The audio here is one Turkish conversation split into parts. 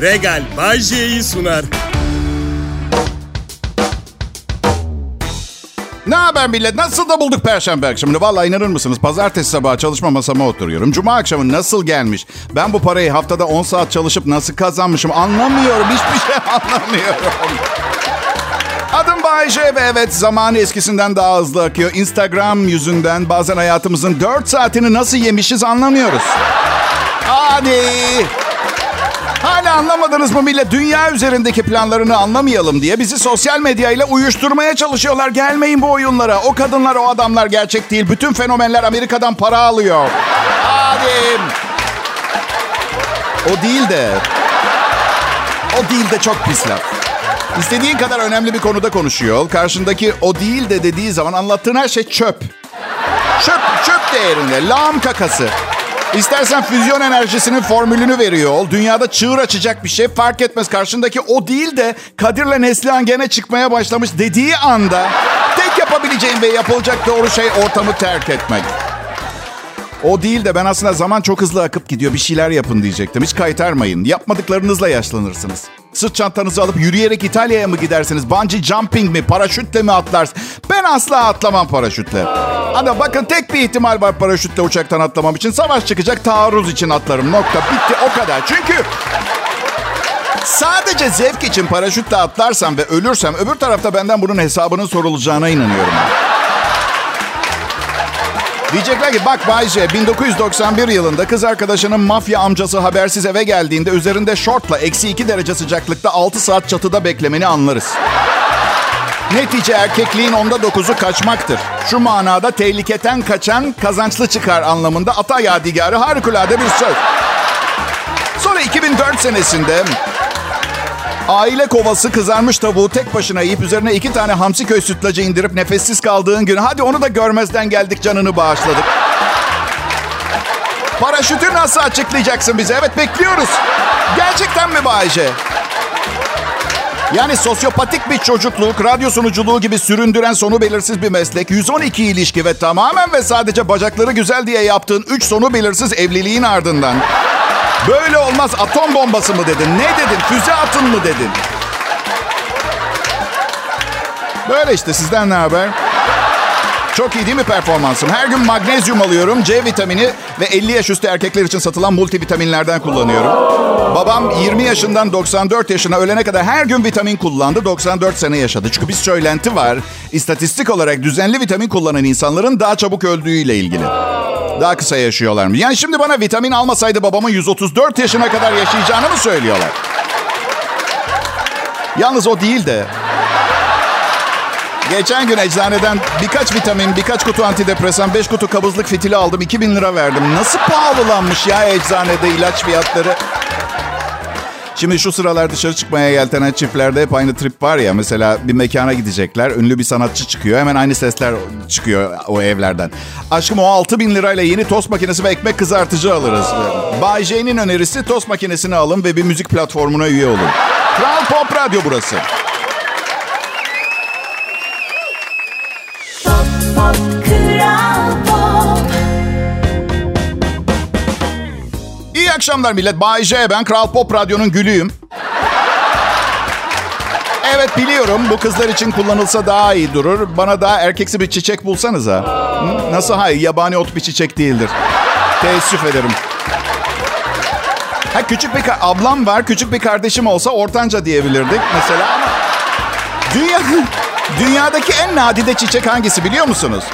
Regal Bajje'yi sunar. Ne haber millet? Nasıl da bulduk Perşembe akşamını? Vallahi inanır mısınız? Pazartesi sabahı çalışma masama oturuyorum. Cuma akşamı nasıl gelmiş? Ben bu parayı haftada 10 saat çalışıp nasıl kazanmışım anlamıyorum. Hiçbir şey anlamıyorum. Adım Bayece ve evet zamanı eskisinden daha hızlı akıyor. Instagram yüzünden bazen hayatımızın 4 saatini nasıl yemişiz anlamıyoruz. Hadi. Hala anlamadınız mı millet? Dünya üzerindeki planlarını anlamayalım diye bizi sosyal medyayla uyuşturmaya çalışıyorlar. Gelmeyin bu oyunlara. O kadınlar, o adamlar gerçek değil. Bütün fenomenler Amerika'dan para alıyor. Hadi. O değil de... O değil de çok pis laf. İstediğin kadar önemli bir konuda konuşuyor. Karşındaki o değil de dediği zaman anlattığın her şey çöp. Çöp, çöp değerinde. Lağım kakası. İstersen füzyon enerjisinin formülünü veriyor ol. Dünyada çığır açacak bir şey fark etmez. Karşındaki o değil de Kadir'le Neslihan gene çıkmaya başlamış dediği anda... ...tek yapabileceğin ve yapılacak doğru şey ortamı terk etmek. O değil de ben aslında zaman çok hızlı akıp gidiyor. Bir şeyler yapın diyecektim. Hiç kaytarmayın. Yapmadıklarınızla yaşlanırsınız. Sırt çantanızı alıp yürüyerek İtalya'ya mı gidersiniz? Bungee jumping mi? Paraşütle mi atlarsınız? Ben asla atlamam paraşütle. Ama bakın tek bir ihtimal var paraşütle uçaktan atlamam için. Savaş çıkacak taarruz için atlarım. Nokta. Bitti o kadar. Çünkü sadece zevk için paraşütle atlarsam ve ölürsem öbür tarafta benden bunun hesabının sorulacağına inanıyorum. Diyecekler ki bak Bayce 1991 yılında kız arkadaşının mafya amcası habersiz eve geldiğinde üzerinde şortla eksi 2 derece sıcaklıkta 6 saat çatıda beklemeni anlarız. Netice erkekliğin onda dokuzu kaçmaktır. Şu manada tehliketen kaçan kazançlı çıkar anlamında ata yadigarı harikulade bir söz. Sonra 2004 senesinde Aile kovası kızarmış tavuğu tek başına yiyip üzerine iki tane hamsi köy sütlacı indirip nefessiz kaldığın gün hadi onu da görmezden geldik canını bağışladık. Paraşütü nasıl açıklayacaksın bize? Evet bekliyoruz. Gerçekten mi Bayce? Yani sosyopatik bir çocukluk, radyo sunuculuğu gibi süründüren sonu belirsiz bir meslek, 112 ilişki ve tamamen ve sadece bacakları güzel diye yaptığın 3 sonu belirsiz evliliğin ardından Böyle olmaz atom bombası mı dedin? Ne dedin? Füze atın mı dedin? Böyle işte sizden ne haber? Çok iyi değil mi performansım? Her gün magnezyum alıyorum, C vitamini ve 50 yaş üstü erkekler için satılan multivitaminlerden kullanıyorum. Babam 20 yaşından 94 yaşına ölene kadar her gün vitamin kullandı. 94 sene yaşadı. Çünkü bir söylenti var. İstatistik olarak düzenli vitamin kullanan insanların daha çabuk öldüğüyle ilgili. Daha kısa yaşıyorlar mı? Yani şimdi bana vitamin almasaydı babamın 134 yaşına kadar yaşayacağını mı söylüyorlar? Yalnız o değil de Geçen gün eczaneden birkaç vitamin, birkaç kutu antidepresan, 5 kutu kabızlık fitili aldım. 2000 lira verdim. Nasıl pahalılanmış ya eczanede ilaç fiyatları. Şimdi şu sıralar dışarı çıkmaya yeltenen çiftlerde hep aynı trip var ya. Mesela bir mekana gidecekler. Ünlü bir sanatçı çıkıyor. Hemen aynı sesler çıkıyor o evlerden. Aşkım o 6 bin lirayla yeni tost makinesi ve ekmek kızartıcı alırız. Bay J'nin önerisi tost makinesini alın ve bir müzik platformuna üye olun. Kral Pop Radyo burası. Akşamlar millet. Bay J ben Kral Pop Radyo'nun gülüyüm. Evet biliyorum bu kızlar için kullanılsa daha iyi durur. Bana daha erkeksi bir çiçek bulsanız ha. Nasıl hayır yabani ot bir çiçek değildir. Teessüf ederim. Ha küçük bir ablam var, küçük bir kardeşim olsa ortanca diyebilirdik mesela ama dünya dünyadaki en nadide çiçek hangisi biliyor musunuz?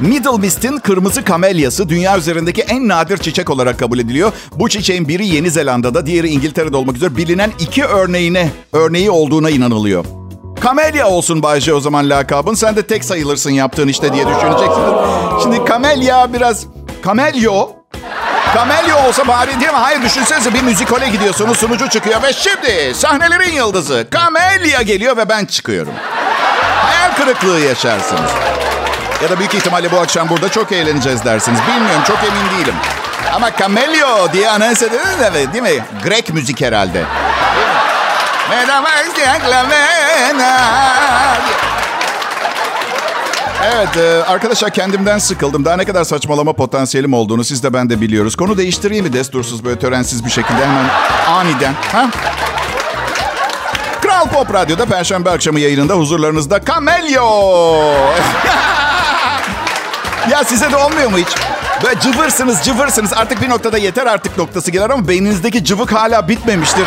Middle Mist'in kırmızı kamelyası dünya üzerindeki en nadir çiçek olarak kabul ediliyor. Bu çiçeğin biri Yeni Zelanda'da, diğeri İngiltere'de olmak üzere bilinen iki örneğine, örneği olduğuna inanılıyor. Kamelya olsun Bayce o zaman lakabın. Sen de tek sayılırsın yaptığın işte diye düşüneceksiniz. Şimdi kamelya biraz... Kamelyo Kamelyo olsa bari değil mi? Hayır düşünsenize bir müzikole gidiyorsunuz sunucu çıkıyor ve şimdi sahnelerin yıldızı Kamelya geliyor ve ben çıkıyorum. Hayal kırıklığı yaşarsınız. Ya da büyük ihtimalle bu akşam burada çok eğleneceğiz dersiniz. Bilmiyorum çok emin değilim. Ama Camelio diye anons ediniz evet değil mi? Grek müzik herhalde. Evet e, arkadaşlar kendimden sıkıldım. Daha ne kadar saçmalama potansiyelim olduğunu siz de ben de biliyoruz. Konu değiştireyim mi destursuz böyle törensiz bir şekilde hemen aniden? Ha? Kral Pop Radyo'da Perşembe akşamı yayınında huzurlarınızda Camelio. ya size de olmuyor mu hiç? Böyle cıvırsınız cıvırsınız artık bir noktada yeter artık noktası gelir ama beyninizdeki cıvık hala bitmemiştir.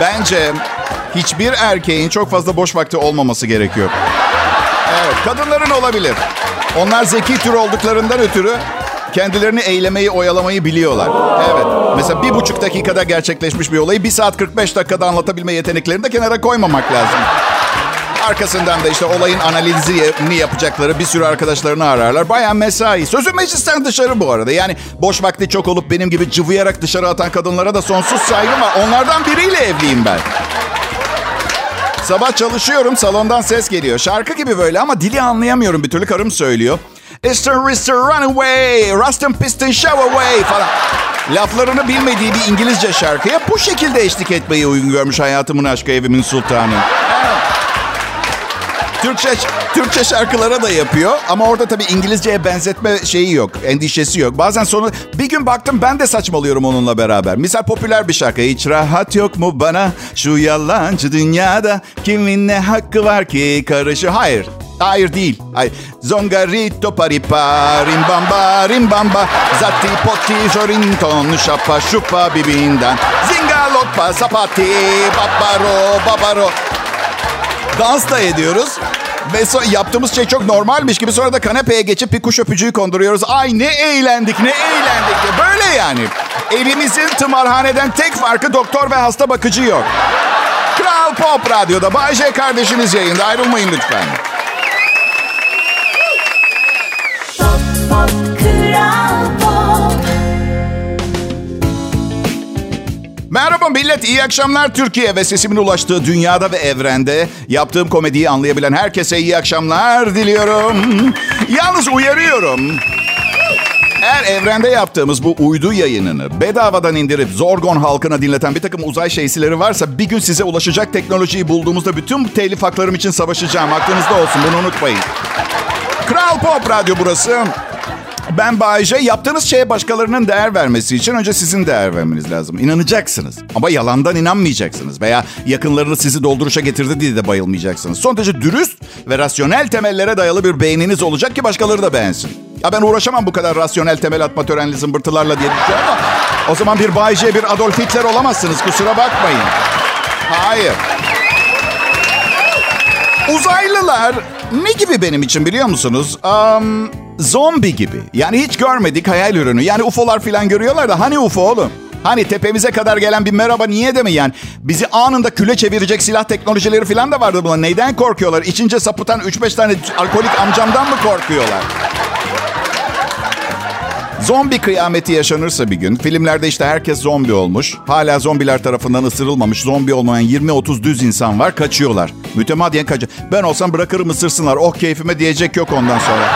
Bence hiçbir erkeğin çok fazla boş vakti olmaması gerekiyor. Evet, kadınların olabilir. Onlar zeki tür olduklarından ötürü kendilerini eylemeyi, oyalamayı biliyorlar. Evet. Mesela bir buçuk dakikada gerçekleşmiş bir olayı bir saat 45 dakikada anlatabilme yeteneklerini de kenara koymamak lazım. Arkasından da işte olayın analizini yapacakları bir sürü arkadaşlarını ararlar. Baya mesai. Sözüm meclisten dışarı bu arada. Yani boş vakti çok olup benim gibi cıvıyarak dışarı atan kadınlara da sonsuz saygım var. Onlardan biriyle evliyim ben. Sabah çalışıyorum, salondan ses geliyor. Şarkı gibi böyle ama dili anlayamıyorum bir türlü. Karım söylüyor. Easter, Easter, run away, Rustin Piston, show away falan. Laflarını bilmediği bir İngilizce şarkıya bu şekilde eşlik etmeyi uygun görmüş hayatımın aşkı evimin sultanı. Türkçe, Türkçe şarkılara da yapıyor ama orada tabii İngilizceye benzetme şeyi yok, endişesi yok. Bazen sonu bir gün baktım ben de saçmalıyorum onunla beraber. Misal popüler bir şarkı. Hiç rahat yok mu bana şu yalancı dünyada kimin ne hakkı var ki karışı? Hayır. Hayır değil. Hayır. Zongarito paripa rimbamba rimbamba zati poti jorinton şapa şupa bibindan zingalotpa sapati babaro babaro dans da ediyoruz. Ve so yaptığımız şey çok normalmiş gibi sonra da kanepeye geçip bir kuş öpücüğü konduruyoruz. Ay ne eğlendik ne eğlendik. Böyle yani. Evimizin tımarhaneden tek farkı doktor ve hasta bakıcı yok. Kral Pop Radyo'da Bay J kardeşiniz yayında. Ayrılmayın lütfen. Merhaba millet, iyi akşamlar Türkiye ve sesimin ulaştığı dünyada ve evrende yaptığım komediyi anlayabilen herkese iyi akşamlar diliyorum. Yalnız uyarıyorum. Eğer evrende yaptığımız bu uydu yayınını bedavadan indirip Zorgon halkına dinleten bir takım uzay şeysileri varsa bir gün size ulaşacak teknolojiyi bulduğumuzda bütün telif haklarım için savaşacağım. Aklınızda olsun bunu unutmayın. Kral Pop Radyo burası. Ben Bayece. Yaptığınız şeye başkalarının değer vermesi için önce sizin değer vermeniz lazım. İnanacaksınız. Ama yalandan inanmayacaksınız. Veya yakınlarınız sizi dolduruşa getirdi diye de bayılmayacaksınız. Son derece dürüst ve rasyonel temellere dayalı bir beyniniz olacak ki başkaları da beğensin. Ya ben uğraşamam bu kadar rasyonel temel atma törenli zımbırtılarla diye düşünüyorum ama... O zaman bir Bayece, bir Adolf Hitler olamazsınız. Kusura bakmayın. Hayır. Uzaylılar ne gibi benim için biliyor musunuz? Um, zombi gibi. Yani hiç görmedik hayal ürünü. Yani UFO'lar falan görüyorlar da hani UFO oğlum? Hani tepemize kadar gelen bir merhaba niye de mi yani? Bizi anında küle çevirecek silah teknolojileri falan da vardı buna. Neyden korkuyorlar? İçince sapıtan 3-5 tane alkolik amcamdan mı korkuyorlar? Zombi kıyameti yaşanırsa bir gün, filmlerde işte herkes zombi olmuş. Hala zombiler tarafından ısırılmamış, zombi olmayan 20-30 düz insan var, kaçıyorlar. Mütemadiyen kaçıyor. Ben olsam bırakırım ısırsınlar, oh keyfime diyecek yok ondan sonra.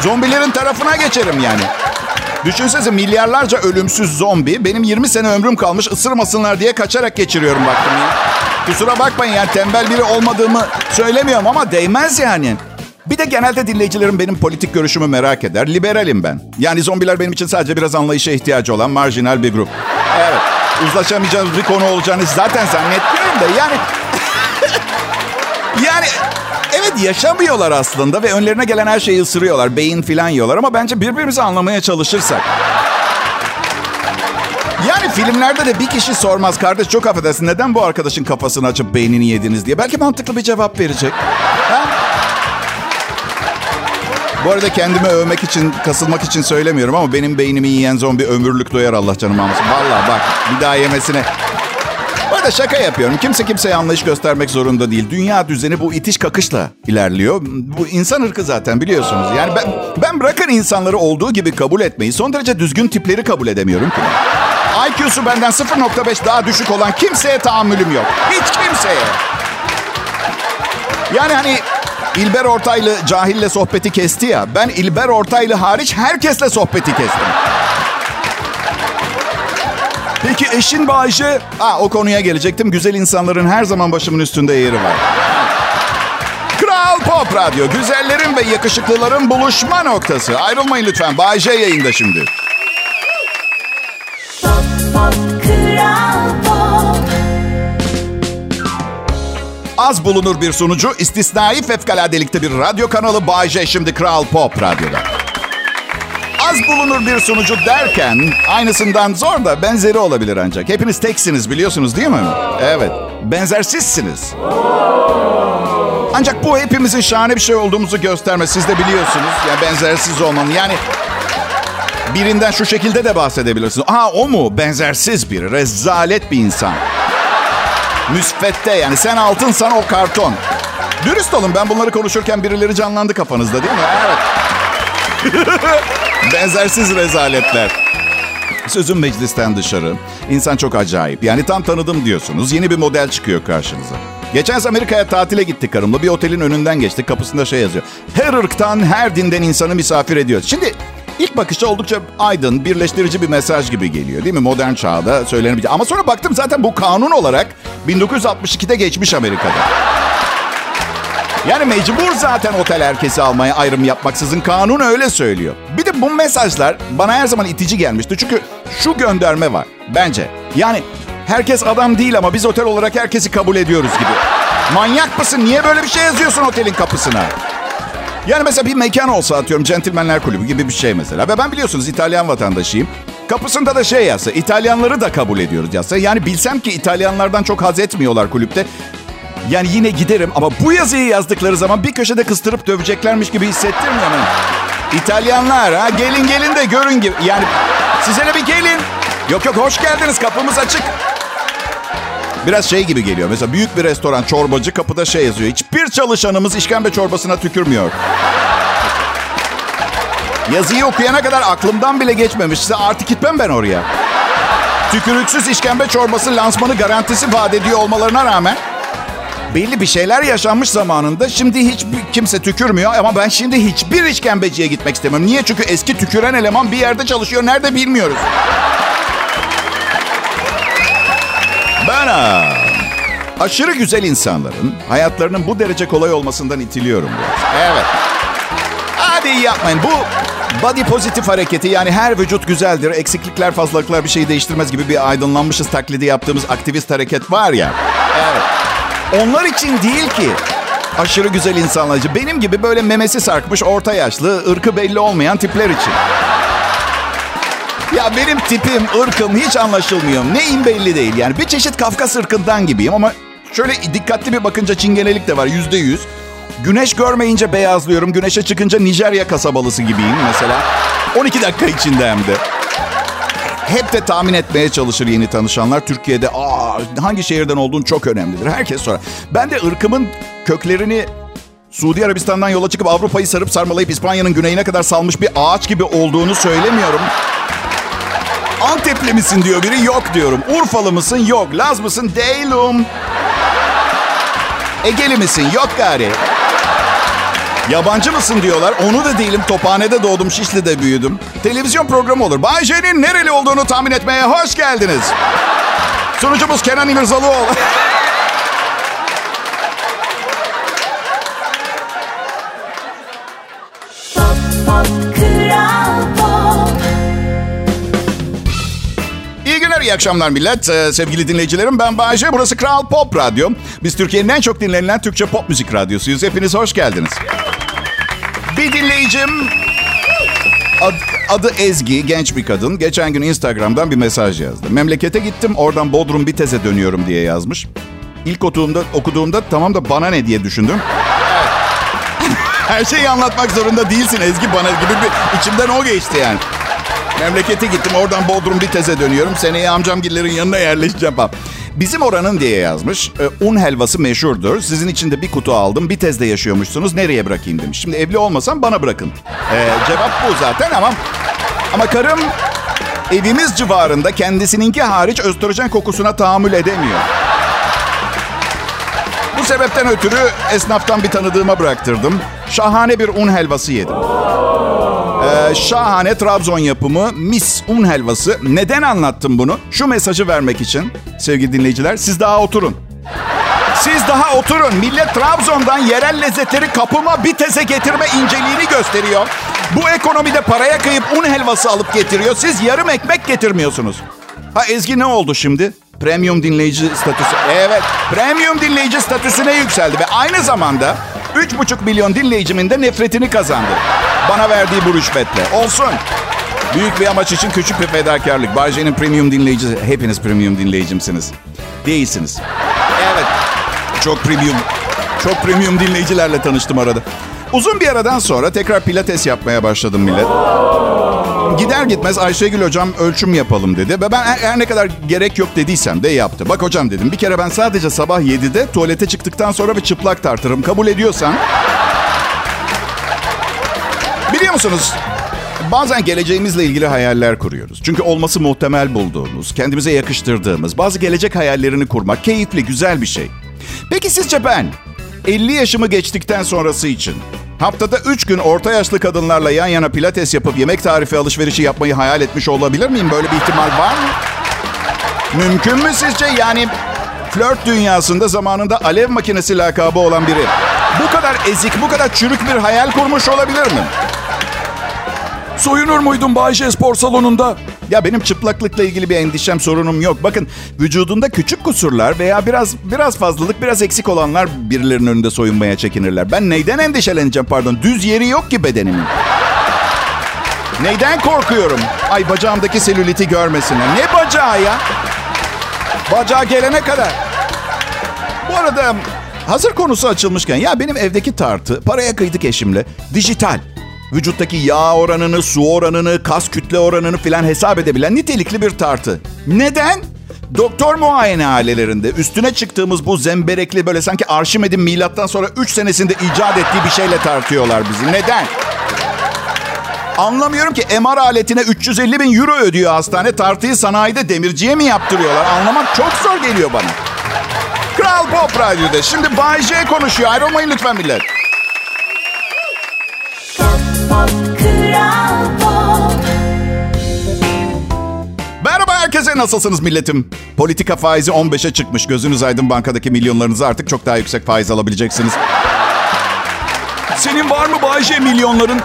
Zombilerin tarafına geçerim yani. Düşünsenize milyarlarca ölümsüz zombi, benim 20 sene ömrüm kalmış ısırmasınlar diye kaçarak geçiriyorum baktım ya. Kusura bakmayın yani tembel biri olmadığımı söylemiyorum ama değmez yani. Bir de genelde dinleyicilerim benim politik görüşümü merak eder. Liberalim ben. Yani zombiler benim için sadece biraz anlayışa ihtiyacı olan marjinal bir grup. Evet. Uzlaşamayacağınız bir konu olacağını zaten zannetmiyorum da yani... yani evet yaşamıyorlar aslında ve önlerine gelen her şeyi ısırıyorlar. Beyin filan yiyorlar ama bence birbirimizi anlamaya çalışırsak... Yani filmlerde de bir kişi sormaz. Kardeş çok affedersin neden bu arkadaşın kafasını açıp beynini yediniz diye. Belki mantıklı bir cevap verecek. Bu arada kendimi övmek için, kasılmak için söylemiyorum ama benim beynimi yiyen zombi ömürlük doyar Allah canım almasın. Valla bak bir daha yemesine. Bu arada şaka yapıyorum. Kimse kimseye anlayış göstermek zorunda değil. Dünya düzeni bu itiş kakışla ilerliyor. Bu insan ırkı zaten biliyorsunuz. Yani ben, ben bırakın insanları olduğu gibi kabul etmeyi son derece düzgün tipleri kabul edemiyorum ki. IQ'su benden 0.5 daha düşük olan kimseye tahammülüm yok. Hiç kimseye. Yani hani İlber Ortaylı cahille sohbeti kesti ya. Ben İlber Ortaylı hariç herkesle sohbeti kestim. Peki eşin Bayşe? Ha, o konuya gelecektim. Güzel insanların her zaman başımın üstünde yeri var. Kral Pop Radyo. Güzellerin ve yakışıklıların buluşma noktası. Ayrılmayın lütfen. Bay J yayında şimdi. Pop pop Az bulunur bir sunucu, istisnai fevkaladelikte bir radyo kanalı Bay J şimdi Kral Pop Radyo'da. Az bulunur bir sunucu derken aynısından zor da benzeri olabilir ancak. Hepiniz teksiniz biliyorsunuz değil mi? Evet, benzersizsiniz. Ancak bu hepimizin şahane bir şey olduğumuzu göstermez. Siz de biliyorsunuz. Yani benzersiz olmanın. Yani birinden şu şekilde de bahsedebilirsiniz. Aa o mu? Benzersiz biri. Rezalet bir insan. Müsvedde yani. Sen altınsan o karton. Dürüst olun ben bunları konuşurken birileri canlandı kafanızda değil mi? Evet. Benzersiz rezaletler. Sözüm meclisten dışarı. İnsan çok acayip. Yani tam tanıdım diyorsunuz. Yeni bir model çıkıyor karşınıza. Geçen Amerika'ya tatile gittik karımla. Bir otelin önünden geçtik. Kapısında şey yazıyor. Her ırktan, her dinden insanı misafir ediyoruz. Şimdi ilk bakışta oldukça aydın, birleştirici bir mesaj gibi geliyor değil mi? Modern çağda söylenebilecek. Ama sonra baktım zaten bu kanun olarak 1962'de geçmiş Amerika'da. Yani mecbur zaten otel herkesi almaya ayrım yapmaksızın kanun öyle söylüyor. Bir de bu mesajlar bana her zaman itici gelmişti. Çünkü şu gönderme var bence. Yani herkes adam değil ama biz otel olarak herkesi kabul ediyoruz gibi. Manyak mısın? Niye böyle bir şey yazıyorsun otelin kapısına? Yani mesela bir mekan olsa atıyorum Centilmenler Kulübü gibi bir şey mesela. Ve ben biliyorsunuz İtalyan vatandaşıyım. Kapısında da şey yazsa, İtalyanları da kabul ediyoruz yazsa. Yani bilsem ki İtalyanlardan çok haz etmiyorlar kulüpte. Yani yine giderim ama bu yazıyı yazdıkları zaman bir köşede kıstırıp döveceklermiş gibi hissettirmiyor mu? İtalyanlar ha gelin gelin de görün gibi. Yani size de bir gelin. Yok yok hoş geldiniz kapımız açık. Biraz şey gibi geliyor. Mesela büyük bir restoran çorbacı kapıda şey yazıyor. Hiçbir çalışanımız işkembe çorbasına tükürmüyor. Yazıyı okuyana kadar aklımdan bile geçmemişse artık gitmem ben oraya. Tükürüksüz işkembe çorbası lansmanı garantisi vaat ediyor olmalarına rağmen belli bir şeyler yaşanmış zamanında. Şimdi hiç kimse tükürmüyor ama ben şimdi hiçbir işkembeciye gitmek istemiyorum. Niye? Çünkü eski tüküren eleman bir yerde çalışıyor. Nerede bilmiyoruz. Ben ha, aşırı güzel insanların hayatlarının bu derece kolay olmasından itiliyorum. Biraz. Evet. Hadi yapmayın. Bu body pozitif hareketi yani her vücut güzeldir. Eksiklikler, fazlalıklar bir şeyi değiştirmez gibi bir aydınlanmışız taklidi yaptığımız aktivist hareket var ya. Evet. Onlar için değil ki. Aşırı güzel insanlar için. Benim gibi böyle memesi sarkmış, orta yaşlı, ırkı belli olmayan tipler için. Ya benim tipim, ırkım hiç anlaşılmıyor. Neyim belli değil. Yani bir çeşit Kafkas ırkından gibiyim ama şöyle dikkatli bir bakınca çingenelik de var yüzde yüz. Güneş görmeyince beyazlıyorum. Güneşe çıkınca Nijerya kasabalısı gibiyim mesela. 12 dakika içinde hem de. Hep de tahmin etmeye çalışır yeni tanışanlar. Türkiye'de Aa, hangi şehirden olduğun çok önemlidir. Herkes sorar. Ben de ırkımın köklerini Suudi Arabistan'dan yola çıkıp Avrupa'yı sarıp sarmalayıp İspanya'nın güneyine kadar salmış bir ağaç gibi olduğunu söylemiyorum. Antepli misin diyor biri. Yok diyorum. Urfalı mısın? Yok. Laz mısın? Değilim. Egeli misin? Yok gari. Yabancı mısın diyorlar. Onu da değilim. Tophane'de doğdum, Şişli'de büyüdüm. Televizyon programı olur. Bay J'nin nereli olduğunu tahmin etmeye hoş geldiniz. Sunucumuz Kenan İmirzalıoğlu. İyi akşamlar millet. Ee, sevgili dinleyicilerim ben Bayece. Burası Kral Pop Radyo. Biz Türkiye'nin en çok dinlenilen Türkçe pop müzik radyosuyuz. Hepiniz hoş geldiniz. Bir dinleyicim ad- adı Ezgi, genç bir kadın. Geçen gün Instagram'dan bir mesaj yazdı. Memlekete gittim, oradan Bodrum Bitez'e dönüyorum diye yazmış. İlk okuduğumda, okuduğumda tamam da bana ne diye düşündüm. Her şeyi anlatmak zorunda değilsin Ezgi bana gibi bir içimden o geçti yani. Memlekete gittim oradan Bodrum Bitez'e dönüyorum. Seneye amcamgillerin yanına yerleşeceğim. Bizim oranın diye yazmış. E, un helvası meşhurdur. Sizin için de bir kutu aldım. Bitez'de yaşıyormuşsunuz. Nereye bırakayım demiş. Şimdi evli olmasam bana bırakın. E, cevap bu zaten ama ama karım evimiz civarında kendisininki hariç östrojen kokusuna tahammül edemiyor. Bu sebepten ötürü esnaftan bir tanıdığıma bıraktırdım. Şahane bir un helvası yedim. Ee, şahane Trabzon yapımı mis un helvası. Neden anlattım bunu? Şu mesajı vermek için sevgili dinleyiciler. Siz daha oturun. Siz daha oturun. Millet Trabzon'dan yerel lezzetleri kapıma bir teze getirme inceliğini gösteriyor. Bu ekonomide paraya kıyıp un helvası alıp getiriyor. Siz yarım ekmek getirmiyorsunuz. Ha Ezgi ne oldu şimdi? Premium dinleyici statüsü. Evet, premium dinleyici statüsüne yükseldi ve aynı zamanda 3,5 milyon dinleyicimin de nefretini kazandı. Bana verdiği bu rüşvetle. Olsun. Büyük bir amaç için küçük bir fedakarlık. Bayce'nin premium dinleyicisi. Hepiniz premium dinleyicimsiniz. Değilsiniz. Evet. Çok premium. Çok premium dinleyicilerle tanıştım arada. Uzun bir aradan sonra tekrar pilates yapmaya başladım millet. Gider gitmez Ayşegül hocam ölçüm yapalım dedi. Ve ben her ne kadar gerek yok dediysem de yaptı. Bak hocam dedim bir kere ben sadece sabah 7'de tuvalete çıktıktan sonra bir çıplak tartırım. Kabul ediyorsan. Biliyor musunuz? Bazen geleceğimizle ilgili hayaller kuruyoruz. Çünkü olması muhtemel bulduğumuz, kendimize yakıştırdığımız bazı gelecek hayallerini kurmak keyifli, güzel bir şey. Peki sizce ben 50 yaşımı geçtikten sonrası için haftada 3 gün orta yaşlı kadınlarla yan yana pilates yapıp yemek tarifi alışverişi yapmayı hayal etmiş olabilir miyim? Böyle bir ihtimal var mı? Mümkün mü sizce? Yani flört dünyasında zamanında alev makinesi lakabı olan biri bu kadar ezik, bu kadar çürük bir hayal kurmuş olabilir mi? Soyunur muydun Bayşe spor salonunda? Ya benim çıplaklıkla ilgili bir endişem, sorunum yok. Bakın vücudunda küçük kusurlar veya biraz biraz fazlalık, biraz eksik olanlar birilerinin önünde soyunmaya çekinirler. Ben neyden endişeleneceğim pardon? Düz yeri yok ki bedenimin. Neyden korkuyorum? Ay bacağımdaki selüliti görmesinler. Ne bacağı ya? Bacağı gelene kadar. Bu arada hazır konusu açılmışken ya benim evdeki tartı paraya kıydık eşimle. Dijital. Vücuttaki yağ oranını, su oranını, kas kütle oranını filan hesap edebilen nitelikli bir tartı. Neden? Doktor muayenehanelerinde üstüne çıktığımız bu zemberekli böyle sanki Arşimed'in milattan sonra 3 senesinde icat ettiği bir şeyle tartıyorlar bizi. Neden? Anlamıyorum ki MR aletine 350 bin euro ödüyor hastane. Tartıyı sanayide demirciye mi yaptırıyorlar? Anlamak çok zor geliyor bana. Kral Pop Radyo'da. Şimdi Bay J konuşuyor. Ayrılmayın lütfen millet. Merhaba herkese nasılsınız milletim? Politika faizi 15'e çıkmış. Gözünüz aydın bankadaki milyonlarınızı artık çok daha yüksek faiz alabileceksiniz. Senin var mı Bayşe milyonların?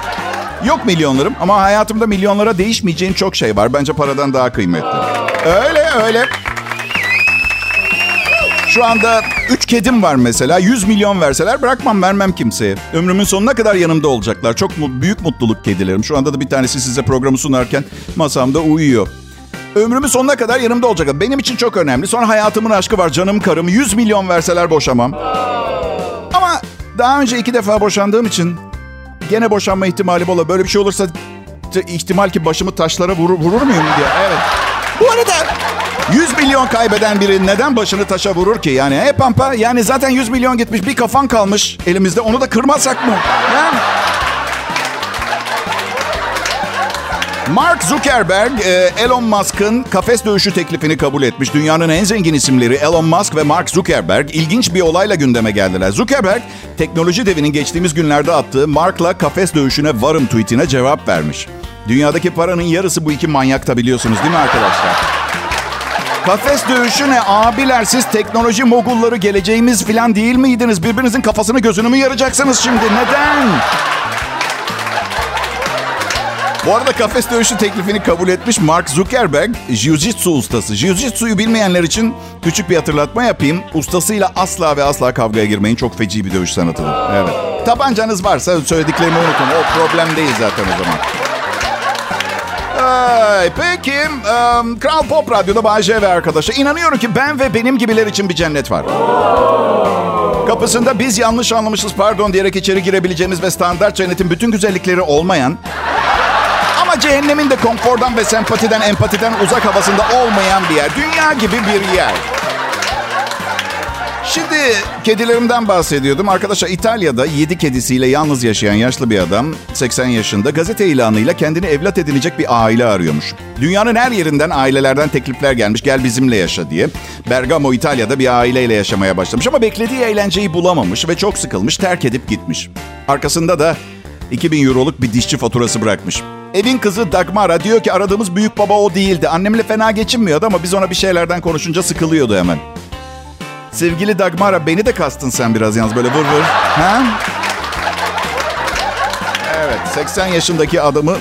Yok milyonlarım ama hayatımda milyonlara değişmeyeceğin çok şey var. Bence paradan daha kıymetli. Öyle öyle. Şu anda 3 kedim var mesela. 100 milyon verseler bırakmam vermem kimseye. Ömrümün sonuna kadar yanımda olacaklar. Çok mu- büyük mutluluk kedilerim. Şu anda da bir tanesi size programı sunarken masamda uyuyor. Ömrümün sonuna kadar yanımda olacaklar. Benim için çok önemli. Sonra hayatımın aşkı var. Canım karım. 100 milyon verseler boşamam. Ama daha önce iki defa boşandığım için gene boşanma ihtimali bol. Böyle bir şey olursa ihtimal ki başımı taşlara vurur, vurur muyum diye. Evet. Bu arada 100 milyon kaybeden biri neden başını taşa vurur ki? Yani he pampa yani zaten 100 milyon gitmiş bir kafan kalmış elimizde onu da kırmasak mı? Yani. Mark Zuckerberg, e, Elon Musk'ın kafes dövüşü teklifini kabul etmiş. Dünyanın en zengin isimleri Elon Musk ve Mark Zuckerberg ilginç bir olayla gündeme geldiler. Zuckerberg, teknoloji devinin geçtiğimiz günlerde attığı Mark'la kafes dövüşüne varım tweetine cevap vermiş. Dünyadaki paranın yarısı bu iki manyakta biliyorsunuz değil mi arkadaşlar? Kafes dövüşü ne abiler siz teknoloji mogulları geleceğimiz falan değil miydiniz? Birbirinizin kafasını gözünü mü yaracaksınız şimdi? Neden? Bu arada kafes dövüşü teklifini kabul etmiş Mark Zuckerberg, Jiu-Jitsu ustası. Jiu-Jitsu'yu bilmeyenler için küçük bir hatırlatma yapayım. Ustasıyla asla ve asla kavgaya girmeyin. Çok feci bir dövüş sanatıdır. Evet. Tabancanız varsa söylediklerimi unutun. O problem değil zaten o zaman. Ay, peki, em, Kral Pop Radyo'da Bay ve arkadaşı. İnanıyorum ki ben ve benim gibiler için bir cennet var. Kapısında biz yanlış anlamışız pardon diyerek içeri girebileceğimiz ve standart cennetin bütün güzellikleri olmayan ama cehennemin de konfordan ve sempatiden, empatiden uzak havasında olmayan bir yer. Dünya gibi bir yer. Şimdi kedilerimden bahsediyordum. Arkadaşlar İtalya'da 7 kedisiyle yalnız yaşayan yaşlı bir adam 80 yaşında gazete ilanıyla kendini evlat edinecek bir aile arıyormuş. Dünyanın her yerinden ailelerden teklifler gelmiş gel bizimle yaşa diye. Bergamo İtalya'da bir aileyle yaşamaya başlamış ama beklediği eğlenceyi bulamamış ve çok sıkılmış terk edip gitmiş. Arkasında da 2000 euroluk bir dişçi faturası bırakmış. Evin kızı Dagmara diyor ki aradığımız büyük baba o değildi. Annemle fena geçinmiyordu ama biz ona bir şeylerden konuşunca sıkılıyordu hemen. Sevgili Dagmara beni de kastın sen biraz yalnız böyle vır vır. Ha? Evet 80 yaşındaki adamı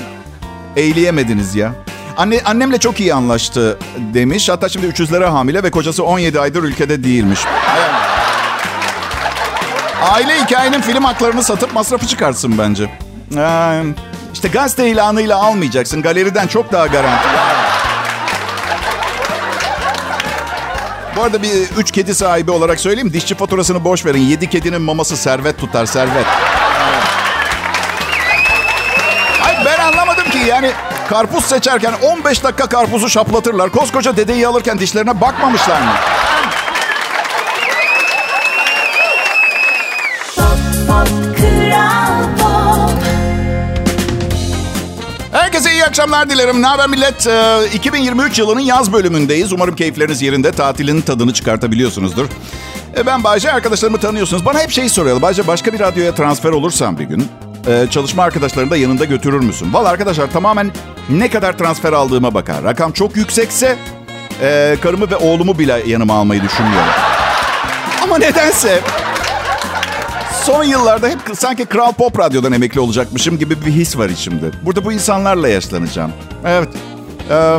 eğleyemediniz ya. Anne, annemle çok iyi anlaştı demiş. Hatta şimdi 300'lere hamile ve kocası 17 aydır ülkede değilmiş. Aile hikayenin film haklarını satıp masrafı çıkarsın bence. Ee, işte gazete ilanıyla almayacaksın. Galeriden çok daha garanti. Bu arada bir üç kedi sahibi olarak söyleyeyim. Dişçi faturasını boş verin. Yedi kedinin maması servet tutar servet. Ay ben anlamadım ki yani karpuz seçerken 15 dakika karpuzu şaplatırlar. Koskoca dedeyi alırken dişlerine bakmamışlar mı? Akşamlar dilerim. Ne haber millet? Ee, 2023 yılının yaz bölümündeyiz. Umarım keyifleriniz yerinde. Tatilin tadını çıkartabiliyorsunuzdur. E, ben Bayce, arkadaşlarımı tanıyorsunuz. Bana hep şey soruyorlar. Bayce başka bir radyoya transfer olursan bir gün... e, çalışma arkadaşlarını da yanında götürür müsün? Valla arkadaşlar tamamen ne kadar transfer aldığıma bakar. Rakam çok yüksekse e, karımı ve oğlumu bile yanıma almayı düşünmüyorum. Ama nedense Son yıllarda hep sanki Kral Pop Radyo'dan emekli olacakmışım gibi bir his var içimde. Burada bu insanlarla yaşlanacağım. Evet. Eee,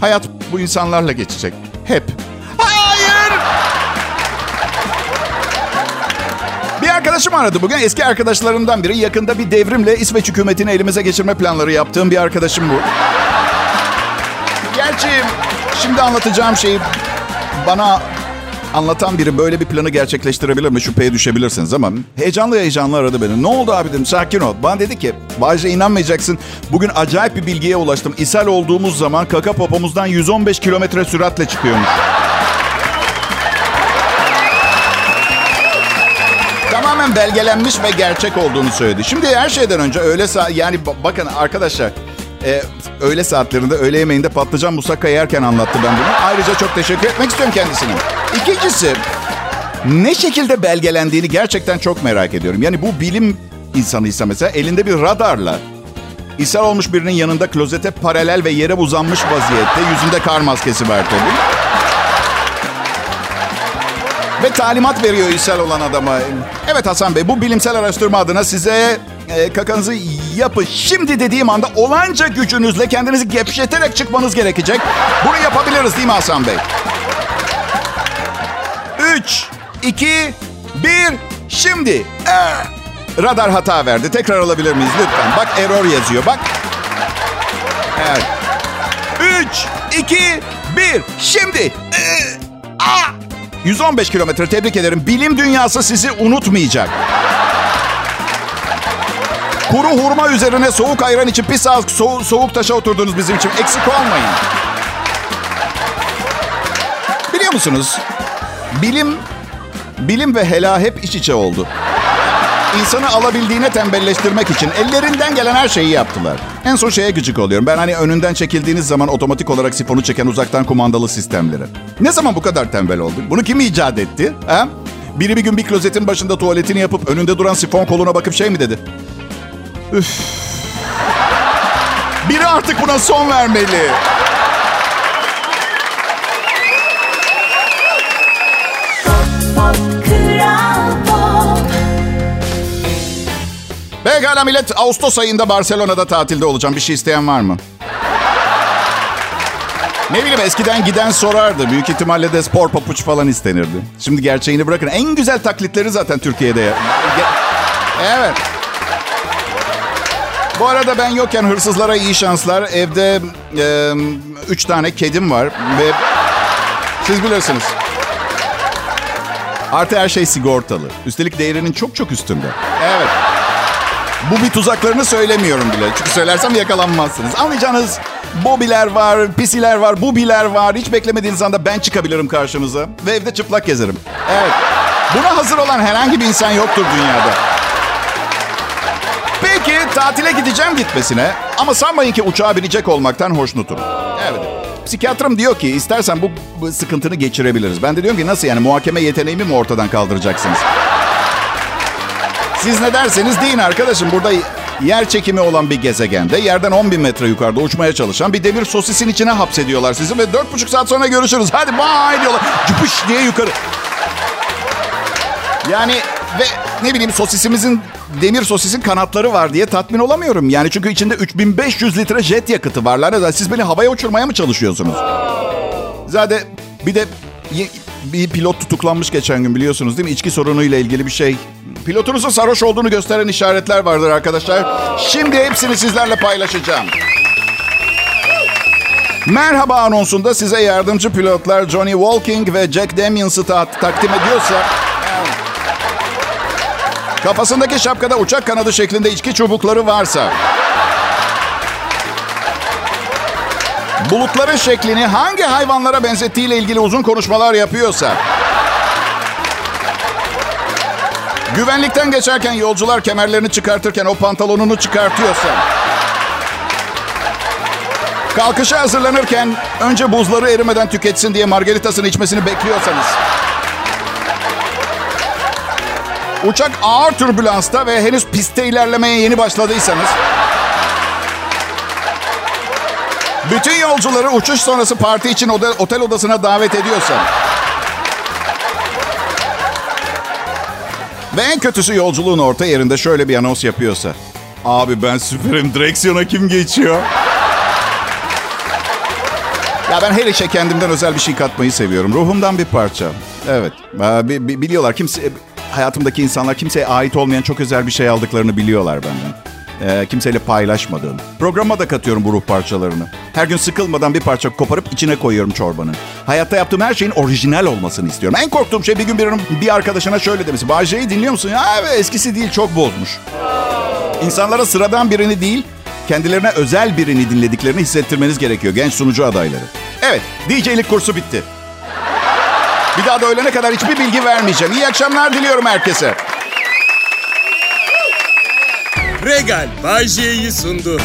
hayat bu insanlarla geçecek. Hep. Hayır! Bir arkadaşım aradı bugün. Eski arkadaşlarımdan biri. Yakında bir devrimle İsveç hükümetini elimize geçirme planları yaptığım bir arkadaşım bu. Gerçi şimdi anlatacağım şeyi bana anlatan biri böyle bir planı gerçekleştirebilir mi şüpheye düşebilirsiniz ama heyecanlı heyecanlı aradı beni. Ne oldu abi dedim sakin ol. Bana dedi ki Bayce inanmayacaksın bugün acayip bir bilgiye ulaştım. İshal olduğumuz zaman kaka popomuzdan 115 kilometre süratle çıkıyormuş. Tamamen belgelenmiş ve gerçek olduğunu söyledi. Şimdi her şeyden önce saat yani ba- bakın arkadaşlar e, öğle saatlerinde öğle yemeğinde patlıcan musakka yerken anlattı ben bunu. Ayrıca çok teşekkür etmek istiyorum kendisine. İkincisi ne şekilde belgelendiğini gerçekten çok merak ediyorum. Yani bu bilim insanıysa mesela elinde bir radarla ishal olmuş birinin yanında klozete paralel ve yere uzanmış vaziyette yüzünde kar maskesi var tabii. Ve talimat veriyor ishal olan adama. Evet Hasan Bey bu bilimsel araştırma adına size e, kakanızı yapın. Şimdi dediğim anda olanca gücünüzle kendinizi gevşeterek çıkmanız gerekecek. Bunu yapabiliriz değil mi Hasan Bey? 3, 2, 1, şimdi. Ee, radar hata verdi. Tekrar alabilir miyiz lütfen? Bak error yazıyor bak. Evet. 3, 2, 1, şimdi. Ee, aa! 115 kilometre tebrik ederim. Bilim dünyası sizi unutmayacak. Kuru hurma üzerine soğuk ayran için bir saat soğuk, soğuk taşa oturdunuz bizim için. Eksik olmayın. Biliyor musunuz? Bilim, bilim ve hela hep iç içe oldu. İnsanı alabildiğine tembelleştirmek için ellerinden gelen her şeyi yaptılar. En son şeye gıcık oluyorum. Ben hani önünden çekildiğiniz zaman otomatik olarak sifonu çeken uzaktan kumandalı sistemleri. Ne zaman bu kadar tembel olduk? Bunu kim icat etti? Ha? Biri bir gün bir klozetin başında tuvaletini yapıp önünde duran sifon koluna bakıp şey mi dedi? Üf. Biri artık buna son vermeli. Pekala millet. Ağustos ayında Barcelona'da tatilde olacağım. Bir şey isteyen var mı? Ne bileyim eskiden giden sorardı. Büyük ihtimalle de spor papuç falan istenirdi. Şimdi gerçeğini bırakın. En güzel taklitleri zaten Türkiye'de. Evet. Bu arada ben yokken hırsızlara iyi şanslar. Evde e, üç tane kedim var ve siz bilirsiniz. Artı her şey sigortalı. Üstelik değerinin çok çok üstünde. Evet. Bu bir tuzaklarını söylemiyorum bile. Çünkü söylersem yakalanmazsınız. Anlayacağınız bobiler var, pisiler var, bubiler var. Hiç beklemediğiniz anda ben çıkabilirim karşınıza. Ve evde çıplak gezerim. Evet. Buna hazır olan herhangi bir insan yoktur dünyada. Tatile gideceğim gitmesine. Ama sanmayın ki uçağa binecek olmaktan hoşnutum. Evet. Psikiyatrım diyor ki istersen bu, bu sıkıntını geçirebiliriz. Ben de diyorum ki nasıl yani muhakeme yeteneğimi mi ortadan kaldıracaksınız? Siz ne derseniz deyin arkadaşım. Burada yer çekimi olan bir gezegende yerden 10 bin metre yukarıda uçmaya çalışan bir demir sosisin içine hapsediyorlar sizi ve 4,5 saat sonra görüşürüz. Hadi bye diyorlar. Cıpış diye yukarı. Yani ve ne bileyim sosisimizin demir sosisin kanatları var diye tatmin olamıyorum. Yani çünkü içinde 3500 litre jet yakıtı var. Lanet siz beni havaya uçurmaya mı çalışıyorsunuz? Zaten bir de bir pilot tutuklanmış geçen gün biliyorsunuz değil mi? İçki sorunuyla ilgili bir şey. Pilotunuzun sarhoş olduğunu gösteren işaretler vardır arkadaşlar. Şimdi hepsini sizlerle paylaşacağım. Merhaba anonsunda size yardımcı pilotlar Johnny Walking ve Jack Daniels'ı ta- takdim ediyorsa... Kafasındaki şapkada uçak kanadı şeklinde içki çubukları varsa... Bulutların şeklini hangi hayvanlara benzettiğiyle ilgili uzun konuşmalar yapıyorsa... Güvenlikten geçerken yolcular kemerlerini çıkartırken o pantolonunu çıkartıyorsa... Kalkışa hazırlanırken önce buzları erimeden tüketsin diye margaritasını içmesini bekliyorsanız... Uçak ağır türbülansta ve henüz pistte ilerlemeye yeni başladıysanız... Bütün yolcuları uçuş sonrası parti için otel, otel odasına davet ediyorsa... Ve en kötüsü yolculuğun orta yerinde şöyle bir anons yapıyorsa... Abi ben süperim direksiyona kim geçiyor? Ya ben her işe kendimden özel bir şey katmayı seviyorum. Ruhumdan bir parça. Evet. Ee, bi- bi- biliyorlar kimse hayatımdaki insanlar kimseye ait olmayan çok özel bir şey aldıklarını biliyorlar benden. Ee, kimseyle paylaşmadığım. Programa da katıyorum bu ruh parçalarını. Her gün sıkılmadan bir parça koparıp içine koyuyorum çorbanın. Hayatta yaptığım her şeyin orijinal olmasını istiyorum. En korktuğum şey bir gün birinin bir arkadaşına şöyle demesi. Bağcay'ı dinliyor musun? Ya eskisi değil çok bozmuş. İnsanlara sıradan birini değil, kendilerine özel birini dinlediklerini hissettirmeniz gerekiyor genç sunucu adayları. Evet, DJ'lik kursu bitti. Bir daha da öğlene kadar hiçbir bilgi vermeyeceğim. İyi akşamlar diliyorum herkese. Regal Bay sundu.